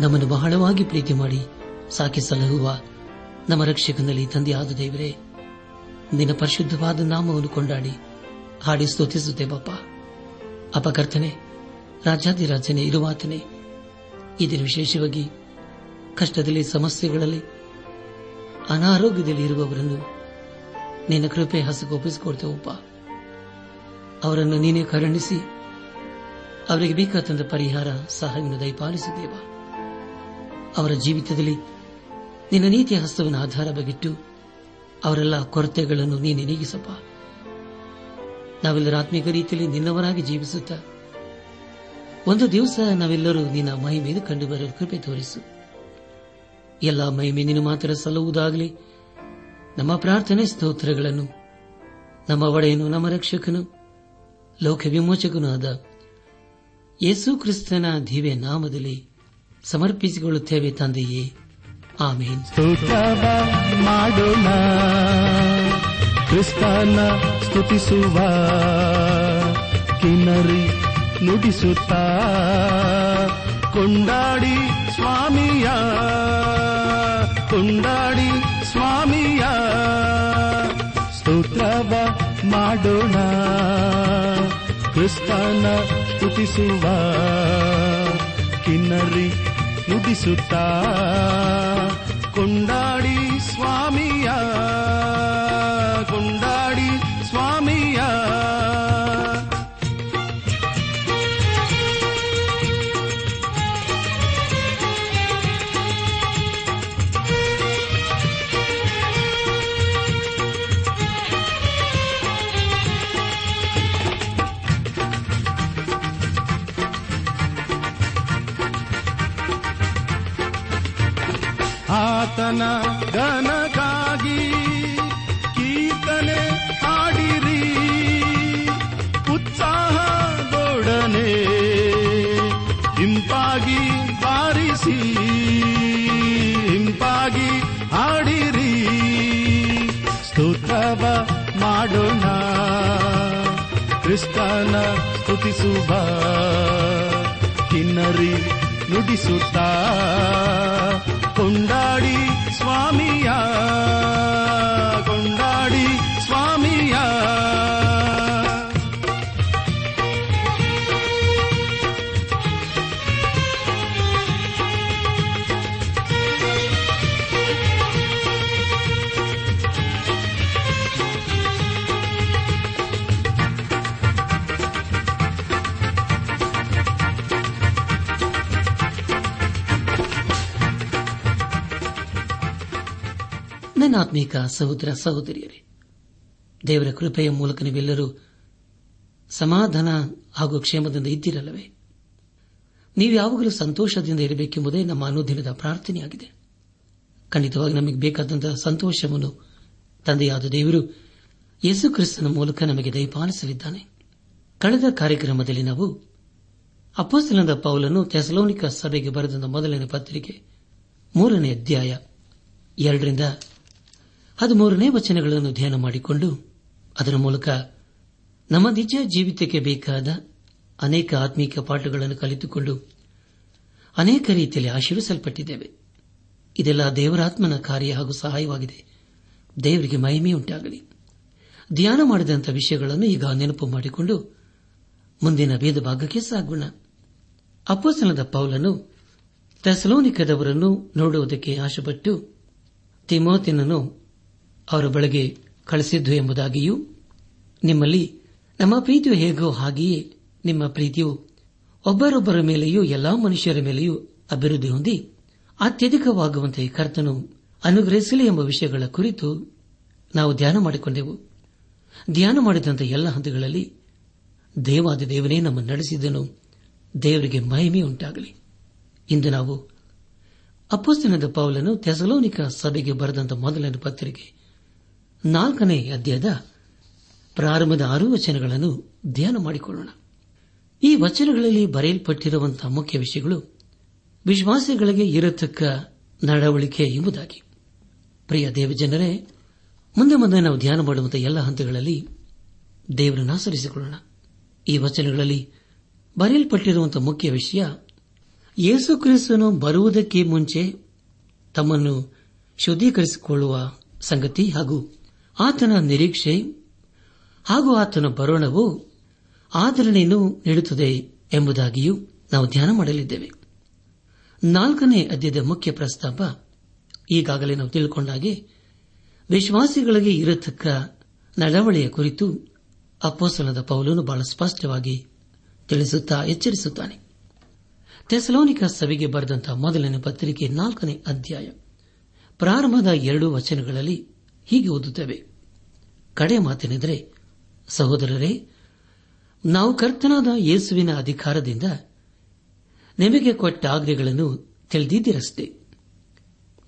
ನಮ್ಮನ್ನು ಬಹಳವಾಗಿ ಪ್ರೀತಿ ಮಾಡಿ ಸಾಕಿ ಸಲಹುವ ನಮ್ಮ ರಕ್ಷಕನಲ್ಲಿ ತಂದೆಯಾದ ದೇವರೇ, ನಿನ್ನ ಪರಿಶುದ್ಧವಾದ ನಾಮವನ್ನು ಕೊಂಡಾಡಿ ಹಾಡಿ ಸ್ತುತಿಸುತ್ತೇವಪ್ಪ ಅಪಕರ್ತನೆ ರಾಜಾದಿರಾಜನೇ ಇರುವಾತನೇ ದಿನ ವಿಶೇಷವಾಗಿ ಕಷ್ಟದಲ್ಲಿ, ಸಮಸ್ಯೆಗಳಲ್ಲಿ, ಅನಾರೋಗ್ಯದಲ್ಲಿ ಇರುವವರನ್ನು ನಿನ್ನ ಕೃಪೆ ಹಸಗೊಪ್ಪಿಸಿಕೊಡ್ತೇವಪ್ಪ ಅವರನ್ನು ನೀನೇ ಕರುಣಿಸಿ, ಅವರಿಗೆ ಬೇಕಾದಂತ ಪರಿಹಾರ, ಸಹಾಯವನ್ನು ದಯಪಾಲಿಸಿದ್ದೇವ. ಅವರ ಜೀವಿತದಲ್ಲಿ ನಿನ್ನ ನೀತಿಯ ಹಸ್ತವನ್ನು ಆಧಾರವಾಗಿಟ್ಟು ಅವರೆಲ್ಲ ಕೊರತೆಗಳನ್ನು ನೀನೆ ನೀಗಿಸಪ್ಪ. ನಾವೆಲ್ಲರೂ ಆತ್ಮಿಕ ರೀತಿಯಲ್ಲಿ ನಿನ್ನವರಾಗಿ ಜೀವಿಸುತ್ತ ಒಂದು ದಿವಸ ನಾವೆಲ್ಲರೂ ನಿನ್ನ ಮಹಿಮೆಯನ್ನು ಕಂಡುಬರಲು ಕೃಪೆ ತೋರಿಸು. ಎಲ್ಲ ಮಹಿಮೆ ನಿನ್ನ ಮಾತ್ರ ಸಲ್ಲುವುದಾಗಲಿ. ನಮ್ಮ ಪ್ರಾರ್ಥನೆ ಸ್ತೋತ್ರಗಳನ್ನು, ನಮ್ಮ ಒಡೆಯನು, ನಮ್ಮ ರಕ್ಷಕನು ಲೋಕ ವಿಮೋಚಕನೂ ಆದ ಯೇಸು ಕ್ರಿಸ್ತನ ದಿವ್ಯ ನಾಮದಲ್ಲಿ ಸಮರ್ಪಿಸಿಕೊಳ್ಳುತ್ತೇವೆ ತಂದೆಯೇ. ಆಮೇನ್. ಸ್ತೋತ್ರವ ಮಾಡೋಣ. ಕ್ರಿಸ್ತನ ಸ್ತುತಿಸುವ. ಕಿನ್ನರಿ ನುಡಿಸುತ್ತ. ಕೊಂಡಾಡಿ ಸ್ವಾಮಿಯ. ಕೊಂಡಾಡಿ ಸ್ವಾಮಿಯ. ಸ್ತೋತ್ರವ ಮಾಡೋಣ. ಕ್ರಿಸ್ತನ ಸ್ತುತಿಸುವ. ಕಿನ್ನರಿ ನುಡಿಸುತ್ತ ಕೊಂಡಾಡಿ ಆತನ ಘನಕ್ಕಾಗಿ ಕೀರ್ತನೆ ಹಾಡಿರಿ. ಉತ್ಸಾಹದೊಡನೆ ಹಿಂಪಾಗಿ ಬಾರಿಸಿ ಹಿಂಪಾಗಿ ಹಾಡಿರಿ. ಸ್ತೋತ್ರವ ಮಾಡೋಣ. ಕ್ರಿಸ್ತನ ಸ್ತುತಿಸುವ ಕಿನ್ನರಿ ನುಡಿಸುತ್ತಾ, ಕೊಂಡಾಡಿ ಸ್ವಾಮಿಯ ಆತ್ಮೀಕ ಸಹೋದರ ಸಹೋದರಿಯರೇ, ದೇವರ ಕೃಪೆಯ ಮೂಲಕ ನೀವೆಲ್ಲರೂ ಸಮಾಧಾನ ಹಾಗೂ ಕ್ಷೇಮದಿಂದ ಇದ್ದಿರಲ್ಲವೇ? ನೀವು ಯಾವಾಗಲೂ ಸಂತೋಷದಿಂದ ಇರಬೇಕೆಂಬುದೇ ನಮ್ಮ ಅನುದಿನದ ಪ್ರಾರ್ಥನೆಯಾಗಿದೆ. ಖಂಡಿತವಾಗಿ ನಮಗೆ ಬೇಕಾದಂತಹ ಸಂತೋಷವನ್ನು ತಂದೆಯಾದ ದೇವರು ಯೇಸು ಕ್ರಿಸ್ತನ ಮೂಲಕ ನಮಗೆ ದಯಪಾಲಿಸಲಿದ್ದಾನೆ. ಕಳೆದ ಕಾರ್ಯಕ್ರಮದಲ್ಲಿ ನಾವು ಅಪ್ಪಸ್ತನದ ಪೌಲನ್ನು ಥೆಸಲೋನಿಕ ಸಭೆಗೆ ಬರೆದ ಮೊದಲನೇ ಪತ್ರಿಕೆ ಮೂರನೇ ಅಧ್ಯಾಯ ಎರಡರಿಂದ ಹದಿಮೂರನೇ ವಚನಗಳನ್ನು ಧ್ಯಾನ ಮಾಡಿಕೊಂಡು ಅದರ ಮೂಲಕ ನಮ್ಮ ನಿಜ ಜೀವಿತಕ್ಕೆ ಬೇಕಾದ ಅನೇಕ ಆತ್ಮೀಕ ಪಾಠಗಳನ್ನು ಕಲಿತುಕೊಂಡು ಅನೇಕ ರೀತಿಯಲ್ಲಿ ಆಶೀರ್ವಿಸಲ್ಪಟ್ಟಿದ್ದೇವೆ. ಇದೆಲ್ಲ ದೇವರಾತ್ಮನ ಕಾರ್ಯ ಹಾಗೂ ಸಹಾಯವಾಗಿದೆ. ದೇವರಿಗೆ ಮಹಿಮೆಯುಂಟಾಗಲಿ ಧ್ಯಾನ ಮಾಡಿದಂಥ ವಿಷಯಗಳನ್ನು ಈಗ ನೆನಪು ಮಾಡಿಕೊಂಡು ಮುಂದಿನ ಭೇದ ಭಾಗಕ್ಕೆ ಸಾಗೋಣ. ಅಪ್ಪಸನದ ಪೌಲನು ತೆಸಲೋನಿಕದವರನ್ನು ನೋಡುವುದಕ್ಕೆ ಆಶೆಪಟ್ಟು ತಿಮೋತಿನನ್ನು ಅವರ ಬಳಿಗೆ ಕಳಿಸಿದ್ದು ಎಂಬುದಾಗಿಯೂ, ನಿಮ್ಮಲ್ಲಿ ನಮ್ಮ ಪ್ರೀತಿಯು ಹೇಗೋ ಹಾಗೆಯೇ ನಿಮ್ಮ ಪ್ರೀತಿಯು ಒಬ್ಬರೊಬ್ಬರ ಮೇಲೆಯೂ, ಎಲ್ಲಾ ಮನುಷ್ಯರ ಮೇಲೆಯೂ ಅಭಿವೃದ್ಧಿ ಹೊಂದಿ ಅತ್ಯಧಿಕವಾಗುವಂತೆ ಕರ್ತನು ಅನುಗ್ರಹಿಸಲಿ ಎಂಬ ವಿಷಯಗಳ ಕುರಿತು ನಾವು ಧ್ಯಾನ ಮಾಡಿಕೊಂಡೆವು. ಧ್ಯಾನ ಮಾಡಿದಂಥ ಎಲ್ಲ ಹಂತಗಳಲ್ಲಿ ದೇವಾದ ದೇವನೇ ನಮ್ಮ ನಡೆಸಿದನು. ದೇವರಿಗೆ ಮಹಿಮೆ ಉಂಟಾಗಲಿ. ಇಂದು ನಾವು ಅಪ್ಪಸ್ತನದ ಪೌಲನು ತೆಸಲೋನಿಕ ಸಭೆಗೆ ಬರೆದಂತ ಮೊದಲನೇ ಪತ್ರಿಕೆ ನಾಲ್ಕನೇ ಅಧ್ಯಾಯದ ಪ್ರಾರಂಭದ ಆರು ವಚನಗಳನ್ನು ಧ್ಯಾನ ಮಾಡಿಕೊಳ್ಳೋಣ. ಈ ವಚನಗಳಲ್ಲಿ ಬರೆಯಲ್ಪಟ್ಟಿರುವಂತಹ ಮುಖ್ಯ ವಿಷಯಗಳು ವಿಶ್ವಾಸಿಗಳಿಗೆ ಇರತಕ್ಕ ನಡವಳಿಕೆ ಎಂಬುದಾಗಿ. ಪ್ರಿಯ ದೇವಜನರೇ, ಮುಂದೆ ಮುಂದೆ ನಾವು ಧ್ಯಾನ ಮಾಡುವಂತಹ ಎಲ್ಲ ಹಂತಗಳಲ್ಲಿ ದೇವರನ್ನು ಆಚರಿಸಿಕೊಳ್ಳೋಣ. ಈ ವಚನಗಳಲ್ಲಿ ಬರೆಯಲ್ಪಟ್ಟಿರುವಂತಹ ಮುಖ್ಯ ವಿಷಯ, ಯೇಸು ಕ್ರಿಸ್ತನು ಬರುವುದಕ್ಕೆ ಮುಂಚೆ ತಮ್ಮನ್ನು ಶುದ್ದೀಕರಿಸಿಕೊಳ್ಳುವ ಸಂಗತಿ ಹಾಗೂ ಆತನ ನಿರೀಕ್ಷೆ ಹಾಗೂ ಆತನ ಬರೋಣವು ಆಧರಣೆಯನ್ನು ನೀಡುತ್ತದೆ ಎಂಬುದಾಗಿಯೂ ನಾವು ಧ್ಯಾನ ಮಾಡಲಿದ್ದೇವೆ. ನಾಲ್ಕನೇ ಅಧ್ಯಯದ ಮುಖ್ಯ ಪ್ರಸ್ತಾಪ ಈಗಾಗಲೇ ನಾವು ತಿಳ್ಕೊಂಡಾಗೆ ವಿಶ್ವಾಸಿಗಳಿಗೆ ಇರತಕ್ಕ ನಡವಳಿಯ ಕುರಿತು ಅಪ್ಪೋಸನದ ಪೌಲನು ಬಹಳ ಸ್ಪಷ್ಟವಾಗಿ ತಿಳಿಸುತ್ತಾ ಎಚ್ಚರಿಸುತ್ತಾನೆ. ತೆಸಲೋನಿಕ ಸಭೆಗೆ ಬರೆದಂತಹ ಮೊದಲನೇ ಪತ್ರಿಕೆ ನಾಲ್ಕನೇ ಅಧ್ಯಾಯ ಪ್ರಾರಂಭದ ಎರಡು ವಚನಗಳಲ್ಲಿ ಹೀಗೆ ಓದುತ್ತೇವೆ. ಕಡೆ ಮಾತೇನೆಂದರೆ, ಸಹೋದರರೇ, ನಾವು ಕರ್ತನಾದ ಯೇಸುವಿನ ಅಧಿಕಾರದಿಂದ ನಿಮಗೆ ಕೊಟ್ಟ ಆಜ್ಞೆಗಳನ್ನು ತಿಳಿದಿದ್ದೀರಷ್ಟೇ.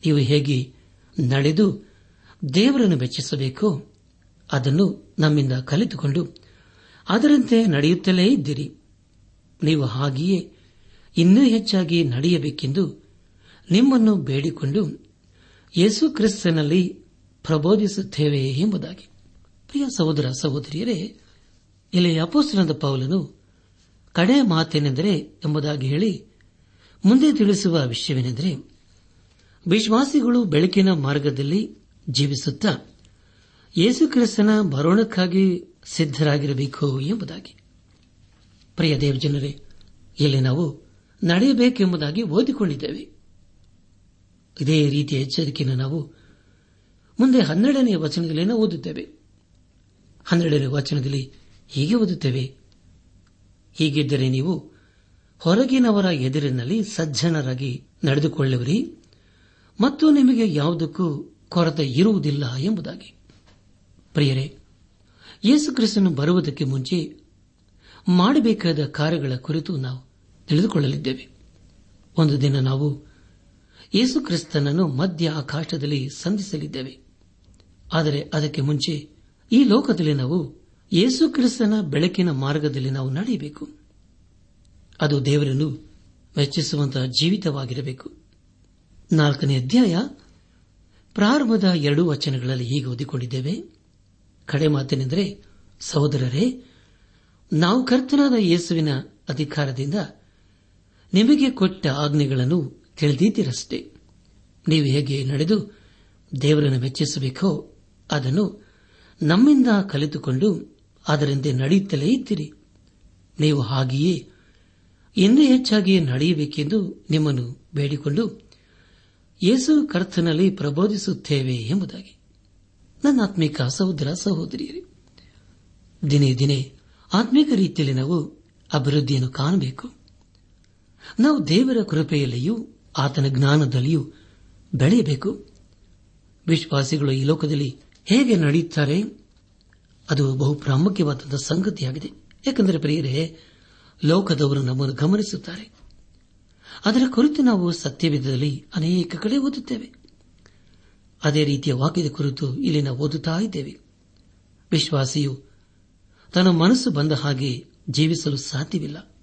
ನೀವು ಹೇಗೆ ನಡೆದು ದೇವರನ್ನು ಮೆಚ್ಚಿಸಬೇಕೋ, ಅದನ್ನು ನಮ್ಮಿಂದ ಕಲಿತುಕೊಂಡು ಅದರಂತೆ ನಡೆಯುತ್ತಲೇ ಇದ್ದೀರಿ. ನೀವು ಹಾಗೆಯೇ ಇನ್ನೂ ಹೆಚ್ಚಾಗಿ ನಡೆಯಬೇಕೆಂದು ನಿಮ್ಮನ್ನು ಬೇಡಿಕೊಂಡು ಯೇಸು ಕ್ರಿಸ್ತನಲ್ಲಿ ಪ್ರಬೋಧಿಸುತ್ತೇವೆ ಎಂಬುದಾಗಿ. ಪ್ರಿಯ ಸಹೋದರ, ಸಹೋದರಿಯರೇ, ಇಲ್ಲಿ ಅಪೋಸ್ತನದ ಪೌಲನು ಕಡೆ ಮಾತೇನೆಂದರೆ ಎಂಬುದಾಗಿ ಹೇಳಿ ಮುಂದೆ ತಿಳಿಸುವ ವಿಷಯವೇನೆಂದರೆ, ವಿಶ್ವಾಸಿಗಳು ಬೆಳಕಿನ ಮಾರ್ಗದಲ್ಲಿ ಜೀವಿಸುತ್ತಾ ಯೇಸುಕ್ರಿಸ್ತನ ಬರೋಣಕ್ಕಾಗಿ ಸಿದ್ದರಾಗಿರಬೇಕು ಎಂಬುದಾಗಿ. ಪ್ರಿಯ ದೇವಜನರೇ, ಇಲ್ಲಿ ನಾವು ನಡೆಯಬೇಕೆಂಬುದಾಗಿ ಓದಿಕೊಂಡಿದ್ದೇವೆ. ಇದೇ ರೀತಿಯ ಎಚ್ಚರಿಕೆಯನ್ನು ನಾವು ಮುಂದೆ ಹನ್ನೆರಡನೆಯ ವಚನದಲ್ಲಿ ಓದುತ್ತೇವೆ. ಹನ್ನೆರಡನೇ ವಚನದಲ್ಲಿ ಹೀಗೆ ಓದುತ್ತೇವೆ. ಹೀಗಿದ್ದರೆ ನೀವು ಹೊರಗಿನವರ ಎದುರಿನಲ್ಲಿ ಸಜ್ಜನರಾಗಿ ನಡೆದುಕೊಳ್ಳುವಿರಿ ಮತ್ತು ನಿಮಗೆ ಯಾವುದಕ್ಕೂ ಕೊರತೆ ಇರುವುದಿಲ್ಲ ಎಂಬುದಾಗಿ. ಪ್ರಿಯರೇ, ಯೇಸು ಕ್ರಿಸ್ತನು ಬರುವುದಕ್ಕೆ ಮುಂಚೆ ಮಾಡಬೇಕಾದ ಕಾರ್ಯಗಳ ಕುರಿತು ನಾವು ತಿಳಿದುಕೊಳ್ಳಲಿದ್ದೇವೆ. ಒಂದು ದಿನ ನಾವು ಯೇಸು ಕ್ರಿಸ್ತನನ್ನು ಮಧ್ಯ ಆಕಾಶದಲ್ಲಿ ಸಂಧಿಸಲಿದ್ದೇವೆ. ಆದರೆ ಅದಕ್ಕೆ ಮುಂಚೆ ಈ ಲೋಕದಲ್ಲಿ ನಾವು ಯೇಸು ಕ್ರಿಸ್ತನ ಬೆಳಕಿನ ಮಾರ್ಗದಲ್ಲಿ ನಾವು ನಡೆಯಬೇಕು. ಅದು ದೇವರನ್ನು ಮೆಚ್ಚಿಸುವಂತಹ ಜೀವಿತವಾಗಿರಬೇಕು. ನಾಲ್ಕನೇ ಅಧ್ಯಾಯ, ಪ್ರಾರಂಭದ ಎರಡು ವಚನಗಳಲ್ಲಿ ಹೀಗೆ ಓದಿಕೊಂಡಿದ್ದೇವೆ. ಕಡೆ ಮಾತೇನೆಂದರೆ, ಸಹೋದರರೇ, ನಾವು ಕರ್ತನಾದ ಯೇಸುವಿನ ಅಧಿಕಾರದಿಂದ ನಿಮಗೆ ಕೊಟ್ಟ ಆಜ್ಞೆಗಳನ್ನು ತಿಳಿದಿದ್ದೀರಷ್ಟೇ. ನೀವು ಹೇಗೆ ನಡೆದು ದೇವರನ್ನು ಮೆಚ್ಚಿಸಬೇಕೋ ಅದನ್ನು ನಮ್ಮಿಂದ ಕಲಿತುಕೊಂಡು ಅದರಂತೆ ನಡೆಯುತ್ತಲೇ ಇದ್ದೀರಿ. ನೀವು ಹಾಗೆಯೇ ಇನ್ನೂ ಹೆಚ್ಚಾಗಿ ನಡೆಯಬೇಕೆಂದು ನಿಮ್ಮನ್ನು ಬೇಡಿಕೊಂಡು ಯೇಸು ಕರ್ತನಲ್ಲಿ ಪ್ರಬೋಧಿಸುತ್ತೇವೆ ಎಂಬುದಾಗಿ. ನನ್ನ ಆತ್ಮಿಕ ಸಹೋದರ ಸಹೋದರಿಯರೇ, ದಿನೇ ದಿನೇ ಆತ್ಮಿಕ ರೀತಿಯಲ್ಲಿ ನಾವು ಅಭಿವೃದ್ಧಿಯನ್ನು ಕಾಣಬೇಕು. ನಾವು ದೇವರ ಕೃಪೆಯಲ್ಲಿಯೂ ಆತನ ಜ್ಞಾನದಲ್ಲಿಯೂ ಬೆಳೆಯಬೇಕು. ವಿಶ್ವಾಸಿಗಳು ಈ ಲೋಕದಲ್ಲಿ ಹೇಗೆ ನಡೆಯುತ್ತಾರೆ ಅದು ಬಹು ಪ್ರಾಮುಖ್ಯವಾದ ಸಂಗತಿಯಾಗಿದೆ. ಏಕೆಂದರೆ ಪ್ರಿಯರೇ, ಲೋಕದವರು ನಮ್ಮನ್ನು ಗಮನಿಸುತ್ತಾರೆ. ಅದರ ಕುರಿತು ನಾವು ಸತ್ಯವಿಧದಲ್ಲಿ ಅನೇಕ ಕಡೆ ಓದುತ್ತೇವೆ. ಅದೇ ರೀತಿಯ ವಾಕ್ಯದ ಕುರಿತು ಇಲ್ಲಿ ನಾವು ಓದುತ್ತಾ ಇದ್ದೇವೆ. ವಿಶ್ವಾಸಿಯು ತನ್ನ ಮನಸ್ಸು ಬಂದ ಹಾಗೆ ಜೀವಿಸಲು ಸಾಧ್ಯವಿಲ್ಲ.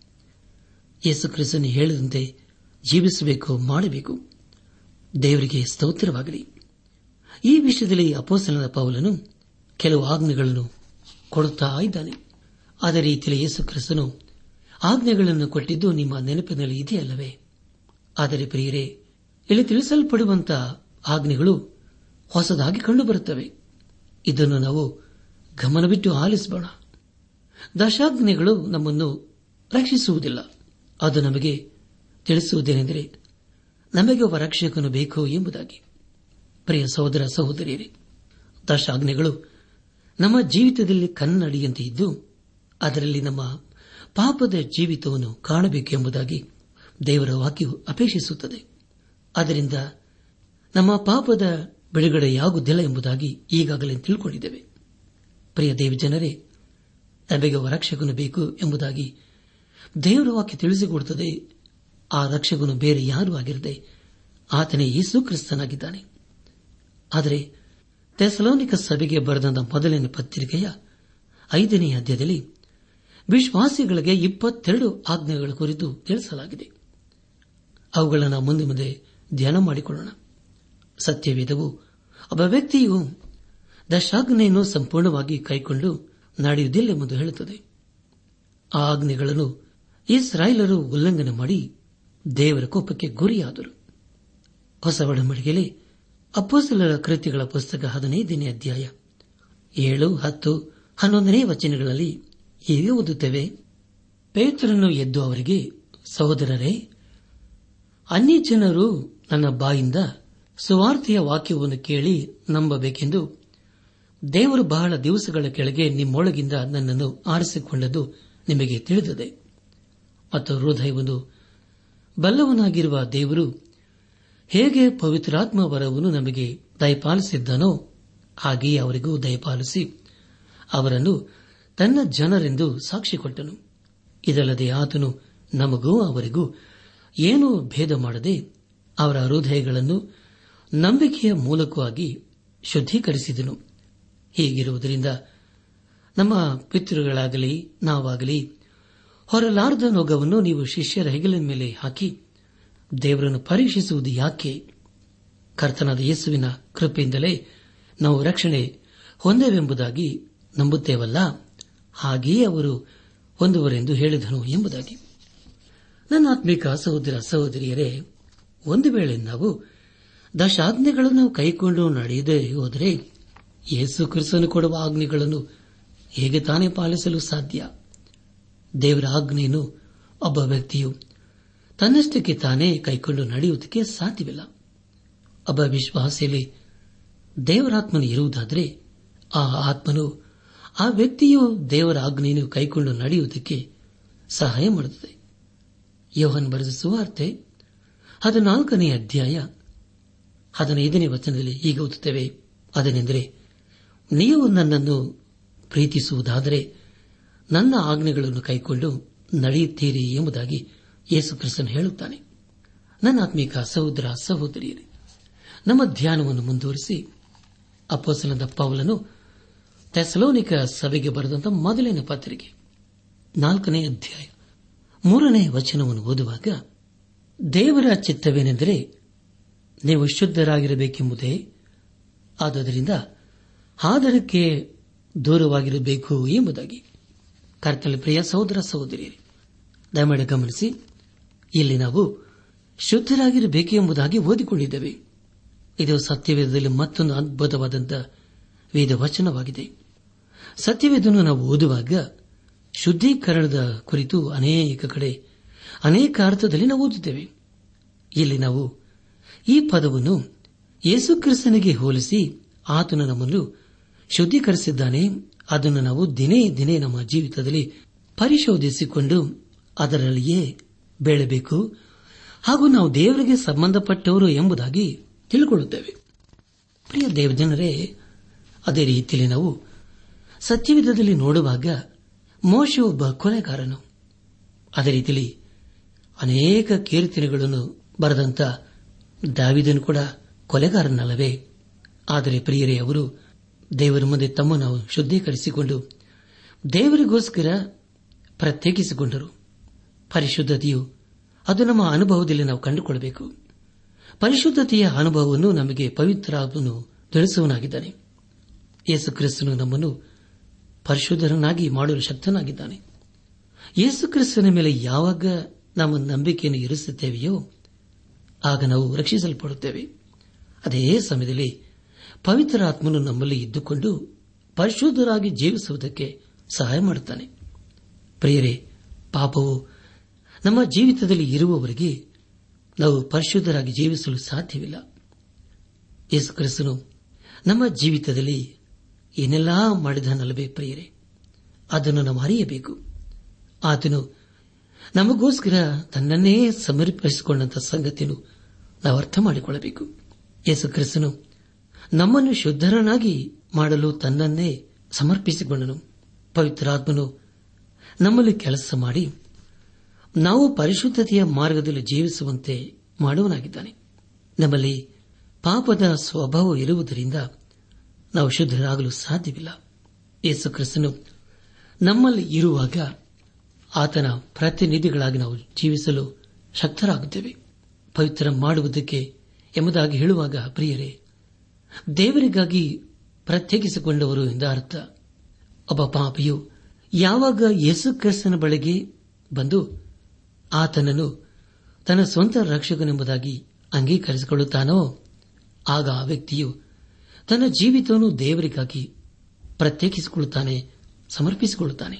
ಯೇಸು ಕ್ರಿಸ್ತನು ಹೇಳಿದಂತೆ ಜೀವಿಸಬೇಕು, ಮಾಡಬೇಕು. ದೇವರಿಗೆ ಸ್ತೋತ್ರವಾಗಲಿ. ಈ ವಿಷಯದಲ್ಲಿ ಅಪೋಸಲನ ಪೌಲನು ಕೆಲವು ಆಜ್ಞೆಗಳನ್ನು ಕೊಡುತ್ತಾ ಇದ್ದಾನೆ. ಅದೇ ರೀತಿಯಲ್ಲಿ ಯೇಸು ಕ್ರಿಸ್ತನು ಆಜ್ಞೆಗಳನ್ನು ಕೊಟ್ಟಿದ್ದು ನಿಮ್ಮ ನೆನಪಿನಲ್ಲಿ ಇದೆಯಲ್ಲವೇ ಆದರೆ ಪ್ರಿಯರೇ, ಇಲ್ಲಿ ತಿಳಿಸಲ್ಪಡುವಂತಹ ಆಜ್ಞೆಗಳು ಹೊಸದಾಗಿ ಕಂಡುಬರುತ್ತವೆ. ಇದನ್ನು ನಾವು ಗಮನವಿಟ್ಟು ಆಲಿಸಬೋಣ ದಶಾಜ್ಞೆಗಳು ನಮ್ಮನ್ನು ರಕ್ಷಿಸುವುದಿಲ್ಲ. ಅದು ನಮಗೆ ತಿಳಿಸುವುದೇನೆಂದರೆ, ನಮಗೆ ಒಬ್ಬ ರಕ್ಷಕನು ಬೇಕು ಎಂಬುದಾಗಿ. ಪ್ರಿಯ ಸಹೋದರ ಸಹೋದರಿಯರೇ ದಶಾಜ್ಞೆಗಳು ನಮ್ಮ ಜೀವಿತದಲ್ಲಿ ಕನ್ನಡಿಯಂತೆ ಇದ್ದು ಅದರಲ್ಲಿ ನಮ್ಮ ಪಾಪದ ಜೀವಿತವನ್ನು ಕಾಣಬೇಕೆಂಬುದಾಗಿ ದೇವರ ವಾಕ್ಯವು ಅಪೇಕ್ಷಿಸುತ್ತದೆ. ಅದರಿಂದ ನಮ್ಮ ಪಾಪದ ಬಿಡುಗಡೆಯಾಗುವುದಿಲ್ಲ ಎಂಬುದಾಗಿ ಈಗಾಗಲೇ ತಿಳ್ಕೊಂಡಿದ್ದೇವೆ. ಪ್ರಿಯ ದೇವಜನರೇ ನಮಗೆ ರಕ್ಷಕನು ಬೇಕು ಎಂಬುದಾಗಿ ದೇವರ ವಾಕ್ಯ ತಿಳಿಸಿಕೊಡುತ್ತದೆ. ಆ ರಕ್ಷಕನು ಬೇರೆ ಯಾರೂ ಆಗಿರದೆ ಆತನೇ ಯೇಸು ಕ್ರಿಸ್ತನಾಗಿದ್ದಾನೆ. ಆದರೆ ತೆಸಲೋನಿಕ ಸಭೆಗೆ ಬರೆದ ಮೊದಲನೇ ಪತ್ರಿಕೆಯ ಐದನೇ ಅಧ್ಯಾಯದಲ್ಲಿ ವಿಶ್ವಾಸಿಗಳಿಗೆ ಇಪ್ಪತ್ತೆರಡು ಆಜ್ಞೆಗಳ ಕುರಿತು ತಿಳಿಸಲಾಗಿದೆ. ಅವುಗಳನ್ನು ಮುಂದೆ ಮುಂದೆ ಧ್ಯಾನ ಮಾಡಿಕೊಳ್ಳೋಣ. ಸತ್ಯವೇದವು ಒಬ್ಬ ವ್ಯಕ್ತಿಯು ದಶಾಜ್ಞೆಯನ್ನು ಸಂಪೂರ್ಣವಾಗಿ ಕೈಕೊಂಡು ನಡೆಯುವುದಿಲ್ಲವೆಂದು ಹೇಳುತ್ತದೆ. ಆ ಆಜ್ಞೆಗಳನ್ನು ಇಸ್ರಾಯೇಲರು ಉಲ್ಲಂಘನೆ ಮಾಡಿ ದೇವರ ಕೋಪಕ್ಕೆ ಗುರಿಯಾದರು. ಹೊಸ ಒಡಂಬಡಿಕೆಯಲ್ಲಿ ಅಪ್ಪೋಸಲರ ಕೃತಿಗಳ ಪುಸ್ತಕ ಹದಿನೈದನೇ ಅಧ್ಯಾಯ. ಏಳು, ಹತ್ತು, ಹನ್ನೊಂದನೇ ವಚನಗಳಲ್ಲಿ ಹೀಗೆ ಓದುತ್ತೇವೆ. ಪೇತ್ರನು ಎದ್ದು ಅವರಿಗೆ, ಸಹೋದರರೇ ಅನ್ಯ ಜನರು ನನ್ನ ಬಾಯಿಂದ ಸುವಾರ್ಥೆಯ ವಾಕ್ಯವನ್ನು ಕೇಳಿ ನಂಬಬೇಕೆಂದು ದೇವರು ಬಹಳ ದಿವಸಗಳ ಕೆಳಗೆ ನಿಮ್ಮೊಳಗಿಂದ ನನ್ನನ್ನು ಆರಿಸಿಕೊಂಡದ್ದು ನಿಮಗೆ ತಿಳಿದಿದೆ. ಮತ್ತು ಹೃದಯವನ್ನು ಬಲ್ಲವನಾಗಿರುವ ದೇವರು ಹೇಗೆ ಪವಿತ್ರಾತ್ಮ ವರವನ್ನು ನಮಗೆ ದಯಪಾಲಿಸಿದ್ದನೋ ಹಾಗೆಯೇ ಅವರಿಗೂ ದಯಪಾಲಿಸಿ ಅವರನ್ನು ತನ್ನ ಜನರೆಂದು ಸಾಕ್ಷಿ ಕೊಟ್ಟನು. ಇದಲ್ಲದೆ ಆತನು ನಮಗೂ ಅವರಿಗೂ ಏನೂ ಭೇದ ಮಾಡದೆ ಅವರ ಹೃದಯಗಳನ್ನು ನಂಬಿಕೆಯ ಮೂಲಕವಾಗಿ ಶುದ್ಧೀಕರಿಸಿದನು. ಹೀಗಿರುವುದರಿಂದ ನಮ್ಮ ಪಿತೃಗಳಾಗಲಿ, ನಾವಾಗಲಿ, ಹೊರಲಾರದ ನೋಗವನ್ನು ನೀವು ಶಿಷ್ಯರ ಹೆಗಲಿನ ಮೇಲೆ ಹಾಕಿ ದೇವರನ್ನು ಪರೀಕ್ಷಿಸುವುದು ಯಾಕೆ? ಕರ್ತನಾದ ಯೇಸುವಿನ ಕೃಪೆಯಿಂದಲೇ ನಾವು ರಕ್ಷಣೆ ಹೊಂದೇವೆಂಬುದಾಗಿ ನಂಬುತ್ತೇವಲ್ಲ? ಹಾಗೆಯೇ ಅವರು ಹೊಂದುವರೆಂದು ಹೇಳಿದನು ಎಂಬುದಾಗಿ. ನನ್ನ ಆತ್ಮಿಕ ಸಹೋದರ ಸಹೋದರಿಯರೇ, ಒಂದು ವೇಳೆ ನಾವು ದಶಾಜ್ಞೆಗಳನ್ನು ಕೈಕೊಂಡು ನಡೆಯದೇ ಹೋದರೆ ಯೇಸು ಕ್ರಿಸ್ತನು ಕೊಡುವ ಆಜ್ಞೆಗಳನ್ನು ಹೇಗೆ ತಾನೇ ಪಾಲಿಸಲು ಸಾಧ್ಯ? ದೇವರ ಆಜ್ಞೆಯನ್ನು ಒಬ್ಬ ವ್ಯಕ್ತಿಯು ತನ್ನಷ್ಟಕ್ಕೆ ತಾನೇ ಕೈಕೊಂಡು ನಡೆಯುವುದಕ್ಕೆ ಸಾಧ್ಯವಿಲ್ಲ. ಒಬ್ಬ ವಿಶ್ವಾಸಿಯಲ್ಲಿ ದೇವರಾತ್ಮನು ಇರುವುದಾದರೆ ಆ ಆತ್ಮನು ಆ ವ್ಯಕ್ತಿಯು ದೇವರ ಆಜ್ಞೆಯನ್ನು ಕೈಕೊಂಡು ನಡೆಯುವುದಕ್ಕೆ ಸಹಾಯ ಮಾಡುತ್ತದೆ. ಯೋಹನ್ ಬರೆದ ಸುವಾರ್ತೆ ಹದಿನಾಲ್ಕನೇ ಅಧ್ಯಾಯ ಹದಿನೈದನೇ ವಚನದಲ್ಲಿ ಹೀಗೆ ಓದುತ್ತೇವೆ. ಅದನೆಂದರೆ, ನೀವು ನನ್ನನ್ನು ಪ್ರೀತಿಸುವುದಾದರೆ ನನ್ನ ಆಜ್ಞೆಗಳನ್ನು ಕೈಕೊಂಡು ನಡೆಯುತ್ತೀರಿ ಎಂಬುದಾಗಿ ಯೇಸು ಕ್ರಿಸ್ತನ್ ಹೇಳುತ್ತಾನೆ, ನನ್ನ ಆತ್ಮಿಕ ಸಹೋದರ, ಸಹೋದರಿಯರೇ, ನಮ್ಮ ಧ್ಯಾನವನ್ನು ಮುಂದುವರಿಸಿ. ಅಪ್ಪಸನದ ಪೌಲನು ತೆಸಲೋನಿಕ ಸಭೆಗೆ ಬರೆದಂತಹ ಮೊದಲನೇ ಪತ್ರಿಕೆ, ನಾಲ್ಕನೇ ಅಧ್ಯಾಯ, ಮೂರನೇ ವಚನವನ್ನು ಓದುವಾಗ, ದೇವರ ಚಿತ್ತವೇನೆಂದರೆ ನೀವು ಶುದ್ಧರಾಗಿರಬೇಕೆಂಬುದೇ. ಆದ್ದರಿಂದ ಆದರಕ್ಕೆ ದೂರವಾಗಿರಬೇಕು ಎಂಬುದಾಗಿ. ಕರ್ತನ ಪ್ರಿಯ ಸಹೋದರ, ಸಹೋದರಿಯರೇ, ದಯಮಾಡಿ ಗಮನಿಸಿ. ಇಲ್ಲಿ ನಾವು ಶುದ್ಧರಾಗಿರಬೇಕು ಎಂಬುದಾಗಿ ಓದಿಕೊಂಡಿದ್ದೇವೆ. ಇದು ಸತ್ಯವೇದದಲ್ಲಿ ಮತ್ತೊಂದು ಅದ್ಭುತವಾದಂತಹ ವೇದ ವಚನವಾಗಿದೆ ಸತ್ಯವೇದನ್ನು ನಾವು ಓದುವಾಗ ಶುದ್ಧೀಕರಣದ ಕುರಿತು ಅನೇಕ ಕಡೆ, ಅನೇಕ ಅರ್ಥದಲ್ಲಿ ನಾವು ಓದುತ್ತೇವೆ. ಇಲ್ಲಿ ನಾವು ಈ ಪದವನ್ನು ಯೇಸುಕ್ರಿಸ್ತನಿಗೆ ಹೋಲಿಸಿ ಆತನು ನಮ್ಮನ್ನು ಶುದ್ಧೀಕರಿಸಿದ್ದಾನೆ. ಅದನ್ನು ನಾವು ದಿನೇ ದಿನೇ ನಮ್ಮ ಜೀವಿತದಲ್ಲಿ ಪರಿಶೋಧಿಸಿಕೊಂಡು ಅದರಲ್ಲಿಯೇ ಬೆಳಬೇಕು ಹಾಗೂ ನಾವು ದೇವರಿಗೆ ಸಂಬಂಧಪಟ್ಟವರು ಎಂಬುದಾಗಿ ತಿಳಿದುಕೊಳ್ಳುತ್ತೇವೆ ಪ್ರಿಯ ದೇವಜನರೇ, ಅದೇ ರೀತಿಯಲ್ಲಿ ನಾವು ಸತ್ಯವಿಧದಲ್ಲಿ ನೋಡುವಾಗ ಮೋಶ ಒಬ್ಬ ಕೊಲೆಗಾರನು. ಅದೇ ರೀತಿಯಲ್ಲಿ ಅನೇಕ ಕೀರ್ತನೆಗಳನ್ನು ಬರೆದಂತ ದಾವಿದನು ಕೂಡ ಕೊಲೆಗಾರನಲ್ಲವೇ? ಆದರೆ ಪ್ರಿಯರೇ, ಅವರು ದೇವರ ಮುಂದೆ ತಮ್ಮ ನಾವು ಶುದ್ಧೀಕರಿಸಿಕೊಂಡು ದೇವರಿಗೋಸ್ಕರ ಪ್ರತ್ಯೇಕಿಸಿಕೊಂಡರು. ಪರಿಶುದ್ಧತೆಯು, ಅದು ನಮ್ಮ ಅನುಭವದಲ್ಲಿ ನಾವು ಕಂಡುಕೊಳ್ಳಬೇಕು ಪರಿಶುದ್ಧತೆಯ ಅನುಭವವನ್ನು ನಮಗೆ ಪವಿತ್ರಾತ್ಮನು ತಿಳಿಸುವನಾಗಿದ್ದಾನೆ ಯೇಸು ಕ್ರಿಸ್ತನು ನಮ್ಮನ್ನು ಪರಿಶುದ್ಧರನ್ನಾಗಿ ಮಾಡಲು ಶಕ್ತನಾಗಿದ್ದಾನೆ. ಯೇಸು ಕ್ರಿಸ್ತನ ಮೇಲೆ ಯಾವಾಗ ನಮ್ಮ ನಂಬಿಕೆಯನ್ನು ಇರಿಸುತ್ತೇವೆಯೋ, ಆಗ ನಾವು ರಕ್ಷಿಸಲ್ಪಡುತ್ತೇವೆ. ಅದೇ ಸಮಯದಲ್ಲಿ ಪವಿತ್ರ ಆತ್ಮನು ನಮ್ಮಲ್ಲಿ ಇದ್ದುಕೊಂಡು ಪರಿಶುದ್ಧರಾಗಿ ಜೀವಿಸುವುದಕ್ಕೆ ಸಹಾಯ ಮಾಡುತ್ತಾನೆ. ಪ್ರಿಯರೇ, ಪಾಪವು ನಮ್ಮ ಜೀವಿತದಲ್ಲಿ ಇರುವವರಿಗೆ ನಾವು ಪರಿಶುದ್ಧರಾಗಿ ಜೀವಿಸಲು ಸಾಧ್ಯವಿಲ್ಲ. ಯೇಸು ಕ್ರಿಸ್ತನು ನಮ್ಮ ಜೀವಿತದಲ್ಲಿ ಏನೆಲ್ಲಾ ಮಾಡಿದನಲ್ಲವೇ ಪ್ರಿಯರೇ, ಅದನ್ನು ನಾವು ಅರಿಯಬೇಕು. ಆತನು ನಮಗೋಸ್ಕರ ತನ್ನನ್ನೇ ಸಮರ್ಪಿಸಿಕೊಂಡಂತಹ ಸಂಗತಿಯನ್ನು ನಾವು ಅರ್ಥ ಮಾಡಿಕೊಳ್ಳಬೇಕು. ಯೇಸು ಕ್ರಿಸ್ತನು ನಮ್ಮನ್ನು ಶುದ್ಧರನಾಗಿ ಮಾಡಲು ತನ್ನನ್ನೇ ಸಮರ್ಪಿಸಿಕೊಂಡನು. ಪವಿತ್ರಾತ್ಮನು ನಮ್ಮಲ್ಲಿ ಕೆಲಸ ಮಾಡಿ ನಾವು ಪರಿಶುದ್ಧತೆಯ ಮಾರ್ಗದಲ್ಲಿ ಜೀವಿಸುವಂತೆ ಮಾಡುವನಾಗಿದ್ದಾನೆ. ನಮ್ಮಲ್ಲಿ ಪಾಪದ ಸ್ವಭಾವ ಇರುವುದರಿಂದ ನಾವು ಶುದ್ಧರಾಗಲು ಸಾಧ್ಯವಿಲ್ಲ. ಯೇಸು ಕ್ರಿಸ್ತನು ನಮ್ಮಲ್ಲಿ ಇರುವಾಗ ಆತನ ಪ್ರತಿನಿಧಿಗಳಾಗಿ ನಾವು ಜೀವಿಸಲು ಶಕ್ತರಾಗುತ್ತೇವೆ. ಪವಿತ್ರ ಮಾಡುವುದಕ್ಕೆ ಎಂಬುದಾಗಿ ಹೇಳುವಾಗ, ಪ್ರಿಯರೇ, ದೇವರಿಗಾಗಿ ಪ್ರತ್ಯೇಕಿಸಿಕೊಂಡವರು ಎಂದ ಅರ್ಥ, ಒಬ್ಬ ಪಾಪಿಯು ಯಾವಾಗ ಯೇಸು ಕ್ರಿಸ್ತನ ಬಳಿಗೆ ಬಂದು ಆತನನ್ನು ತನ್ನ ಸ್ವಂತ ರಕ್ಷಕನೆಂಬುದಾಗಿ ಅಂಗೀಕರಿಸಿಕೊಳ್ಳುತ್ತಾನೋ, ಆಗ ಆ ವ್ಯಕ್ತಿಯು ತನ್ನ ಜೀವಿತವನ್ನು ದೇವರಿಗಾಗಿ ಪ್ರತ್ಯೇಕಿಸಿಕೊಳ್ಳುತ್ತಾನೆ, ಸಮರ್ಪಿಸಿಕೊಳ್ಳುತ್ತಾನೆ.